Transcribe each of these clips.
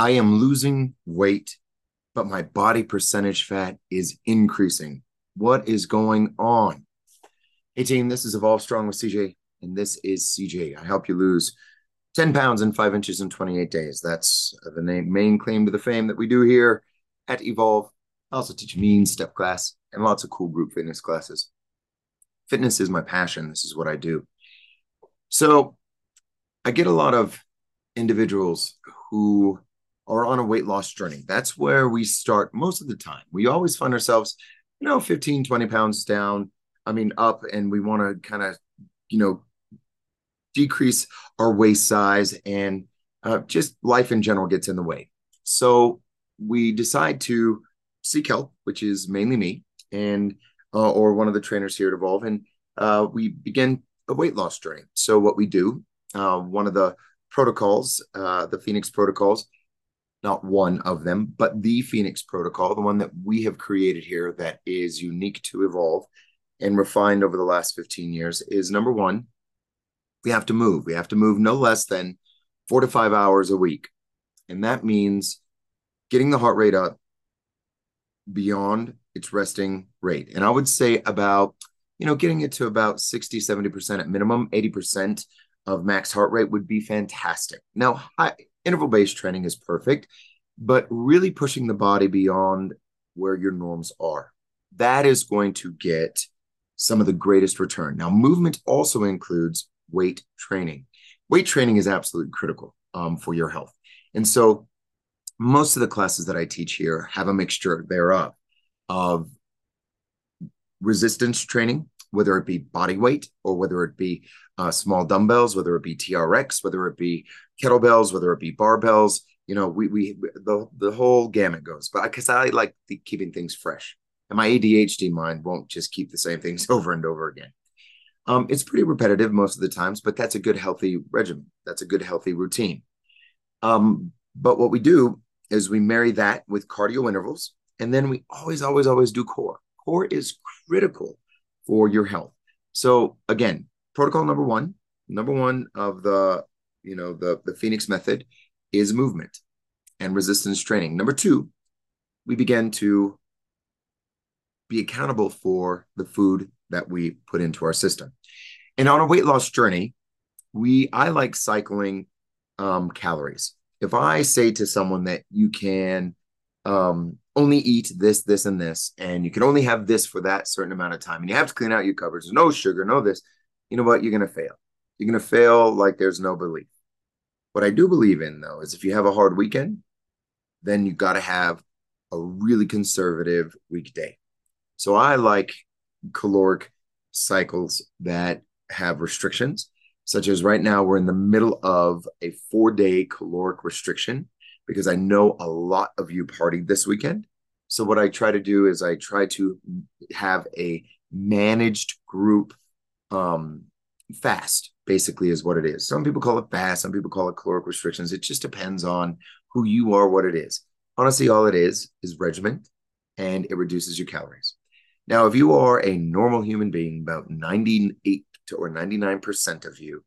I am losing weight, but my body percentage fat is increasing. What is going on? Hey, team, this is Evolve Strong with CJ, and this is CJ. I help you lose 10 pounds and five inches in 28 days. That's the name, main claim to the fame that we do here at Evolve. I also teach mean step class and lots of cool group fitness classes. Fitness is my passion. This is what I do. So I get a lot of individuals who are on a weight loss journey. That's where we start most of the time. We always find ourselves, you know, 15, 20 pounds down, I mean, up, and we want to kind of, you know, decrease our waist size and uh, just life in general gets in the way. So we decide to seek help, which is mainly me and uh, or one of the trainers here at Evolve, and uh, we begin a weight loss journey. So what we do, uh, one of the protocols, uh, the Phoenix protocols, not one of them, but the Phoenix protocol, the one that we have created here that is unique to Evolve and refined over the last 15 years, is number one, we have to move. We have to move no less than four to five hours a week. And that means getting the heart rate up beyond its resting rate. And I would say about, you know, getting it to about 60, 70% at minimum, 80% of max heart rate would be fantastic. Now, high, interval based training is perfect, but really pushing the body beyond where your norms are. That is going to get some of the greatest return. Now, movement also includes weight training. Weight training is absolutely critical um, for your health. And so, most of the classes that I teach here have a mixture thereof of resistance training, whether it be body weight or whether it be uh, small dumbbells, whether it be TRX, whether it be kettlebells, whether it be barbells. You know, we we the the whole gamut goes. But because I like the, keeping things fresh, and my ADHD mind won't just keep the same things over and over again. Um, it's pretty repetitive most of the times, but that's a good healthy regimen. That's a good healthy routine. Um, but what we do is we marry that with cardio intervals, and then we always, always, always do core. Core is critical for your health. So again, protocol number one, number one of the you know the the Phoenix method is movement and resistance training. Number two, we begin to be accountable for the food that we put into our system. And on a weight loss journey, we I like cycling um, calories. If I say to someone that you can um, only eat this, this, and this, and you can only have this for that certain amount of time, and you have to clean out your cupboards, no sugar, no this, you know what? You're going to fail. You're going to fail like there's no belief. What I do believe in, though, is if you have a hard weekend, then you got to have a really conservative weekday. So I like caloric cycles that have restrictions, such as right now we're in the middle of a four day caloric restriction because I know a lot of you partied this weekend. So what I try to do is I try to have a managed group um, fast basically is what it is. Some people call it fast, some people call it caloric restrictions. It just depends on who you are, what it is. Honestly, all it is is regiment and it reduces your calories. Now, if you are a normal human being, about 98 to or 99% of you,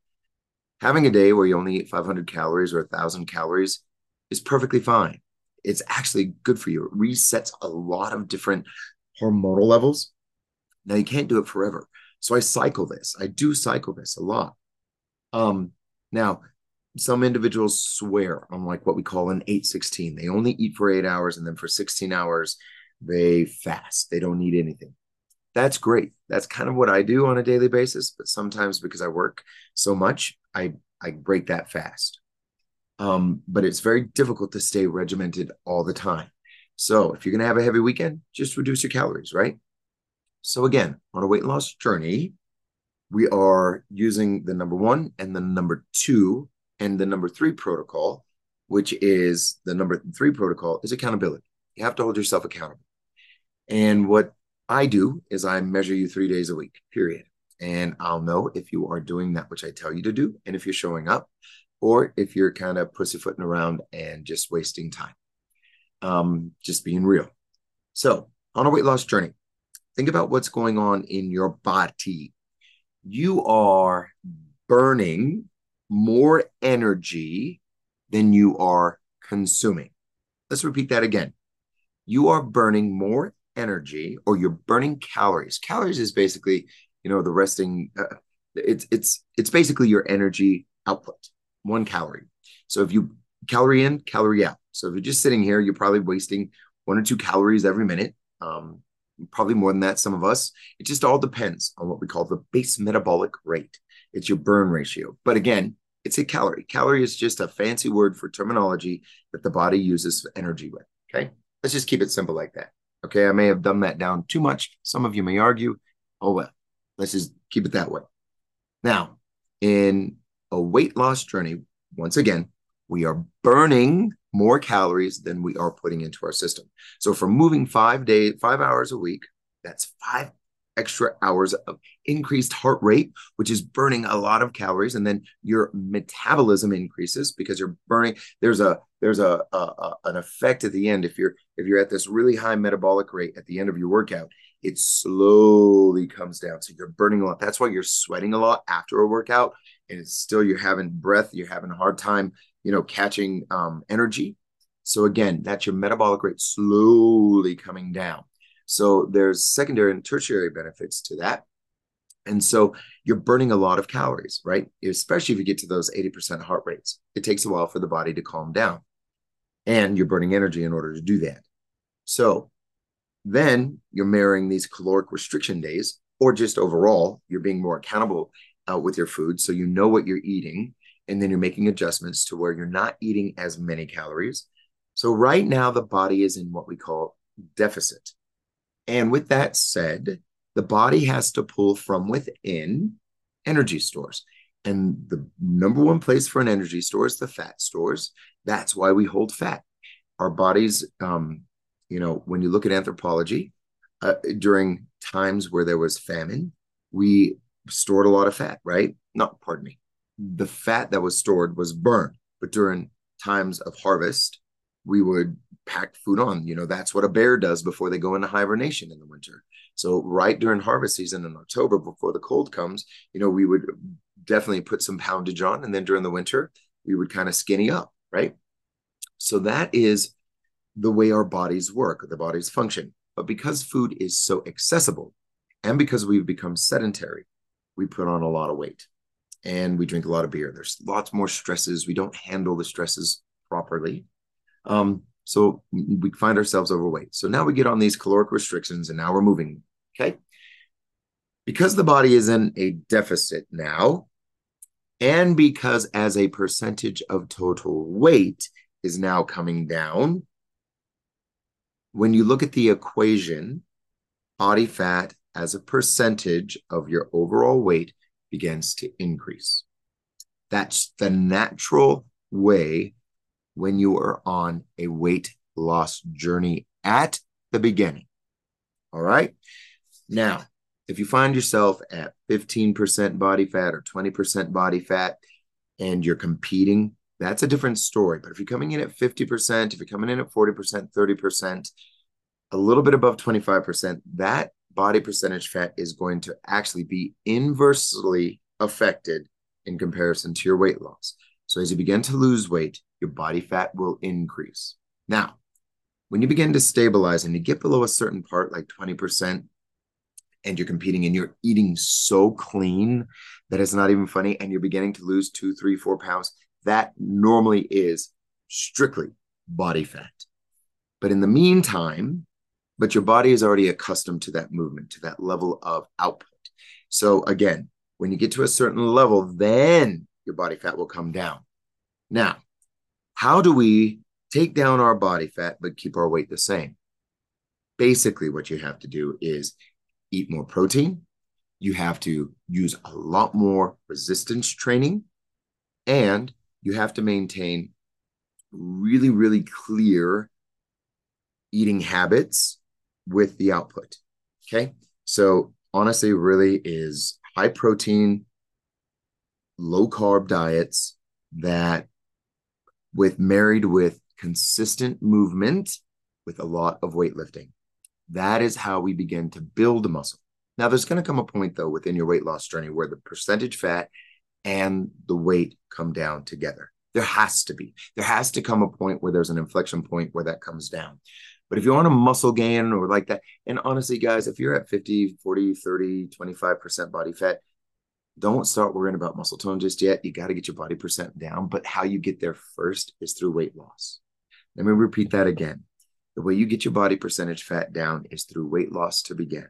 having a day where you only eat 500 calories or 1,000 calories is perfectly fine. It's actually good for you. It resets a lot of different hormonal levels. Now, you can't do it forever. So I cycle this. I do cycle this a lot. Um, now, some individuals swear on like what we call an 816. They only eat for eight hours and then for 16 hours they fast. They don't need anything. That's great. That's kind of what I do on a daily basis. But sometimes because I work so much, I I break that fast. Um, but it's very difficult to stay regimented all the time. So if you're gonna have a heavy weekend, just reduce your calories, right? So again, on a weight loss journey, we are using the number one and the number two and the number three protocol, which is the number three protocol is accountability. You have to hold yourself accountable. And what I do is I measure you three days a week, period. And I'll know if you are doing that which I tell you to do, and if you're showing up, or if you're kind of pussyfooting around and just wasting time. Um, just being real. So, on a weight loss journey, think about what's going on in your body. You are burning more energy than you are consuming. Let's repeat that again. You are burning more energy or you're burning calories. Calories is basically, you know, the resting uh, it's it's it's basically your energy output. One calorie. So if you calorie in, calorie out. So if you're just sitting here, you're probably wasting one or two calories every minute. Um, probably more than that, some of us. It just all depends on what we call the base metabolic rate. It's your burn ratio. But again, it's a calorie. Calorie is just a fancy word for terminology that the body uses for energy with. Okay. Let's just keep it simple like that. Okay. I may have dumbed that down too much. Some of you may argue, oh, well, let's just keep it that way. Now, in a weight loss journey, once again, we are burning more calories than we are putting into our system. So for moving five days, five hours a week, that's five extra hours of increased heart rate, which is burning a lot of calories, and then your metabolism increases because you're burning. There's a there's a, a, a, an effect at the end if you're if you're at this really high metabolic rate at the end of your workout, it slowly comes down. So you're burning a lot. That's why you're sweating a lot after a workout, and it's still you're having breath, you're having a hard time you know, catching um, energy. So again, that's your metabolic rate slowly coming down. So there's secondary and tertiary benefits to that. And so you're burning a lot of calories, right? Especially if you get to those 80% heart rates. It takes a while for the body to calm down. And you're burning energy in order to do that. So then you're marrying these caloric restriction days, or just overall, you're being more accountable uh, with your food. So you know what you're eating and then you're making adjustments to where you're not eating as many calories. So right now the body is in what we call deficit. And with that said, the body has to pull from within energy stores. And the number one place for an energy store is the fat stores. That's why we hold fat. Our bodies, um, you know, when you look at anthropology, uh, during times where there was famine, we stored a lot of fat, right? Not, pardon me, the fat that was stored was burned. But during times of harvest, we would pack food on. You know, that's what a bear does before they go into hibernation in the winter. So right during harvest season in October, before the cold comes, you know, we would definitely put some poundage on. And then during the winter, we would kind of skinny up, right? So that is the way our bodies work, the bodies function. But because food is so accessible and because we've become sedentary, we put on a lot of weight and we drink a lot of beer. There's lots more stresses. We don't handle the stresses properly. Um, so we find ourselves overweight. So now we get on these caloric restrictions and now we're moving. Okay. Because the body is in a deficit now, and because as a percentage of total weight is now coming down, when you look at the equation, body fat as a percentage of your overall weight begins to increase. That's the natural way when you are on a weight loss journey at the beginning. All right. Now, if you find yourself at 15% body fat or 20% body fat and you're competing, that's a different story. But if you're coming in at 50%, if you're coming in at 40%, 30%, a little bit above 25%, that body percentage fat is going to actually be inversely affected in comparison to your weight loss. So as you begin to lose weight, your body fat will increase. Now, when you begin to stabilize and you get below a certain part, like 20%, and you're competing and you're eating so clean that it's not even funny, and you're beginning to lose two, three, four pounds, that normally is strictly body fat. But in the meantime, but your body is already accustomed to that movement, to that level of output. So again, when you get to a certain level, then your body fat will come down. Now, how do we take down our body fat but keep our weight the same? Basically, what you have to do is eat more protein. You have to use a lot more resistance training. And you have to maintain really, really clear eating habits with the output. Okay. So honestly, really is high protein, low carb diets that with married with consistent movement with a lot of weightlifting. That is how we begin to build muscle. Now, there's going to come a point, though, within your weight loss journey where the percentage fat and the weight come down together. There has to be. There has to come a point where there's an inflection point where that comes down. But if you want a muscle gain or like that, and honestly, guys, if you're at 50, 40, 30, 25% body fat, don't start worrying about muscle tone just yet. You got to get your body percent down. But how you get there first is through weight loss. Let me repeat that again. The way you get your body percentage fat down is through weight loss to begin.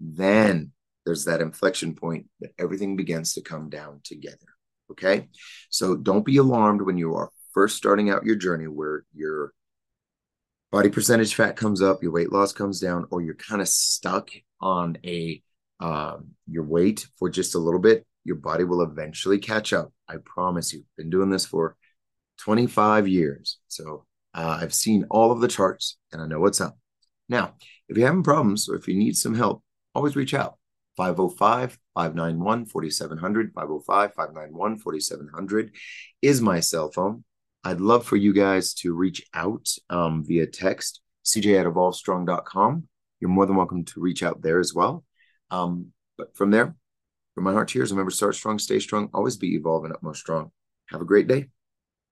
Then there's that inflection point that everything begins to come down together. Okay. So don't be alarmed when you are first starting out your journey where your body percentage fat comes up, your weight loss comes down, or you're kind of stuck on a um, your weight for just a little bit. Your body will eventually catch up. I promise you. Been doing this for 25 years. So uh, I've seen all of the charts and I know what's up. Now, if you're having problems or if you need some help, always reach out. 505 591 4700. 505 591 4700 is my cell phone. I'd love for you guys to reach out um, via text, cj at evolvestrong.com. You're more than welcome to reach out there as well. Um, but from there, from my heart to yours, remember start strong, stay strong, always be evolving up most strong. Have a great day.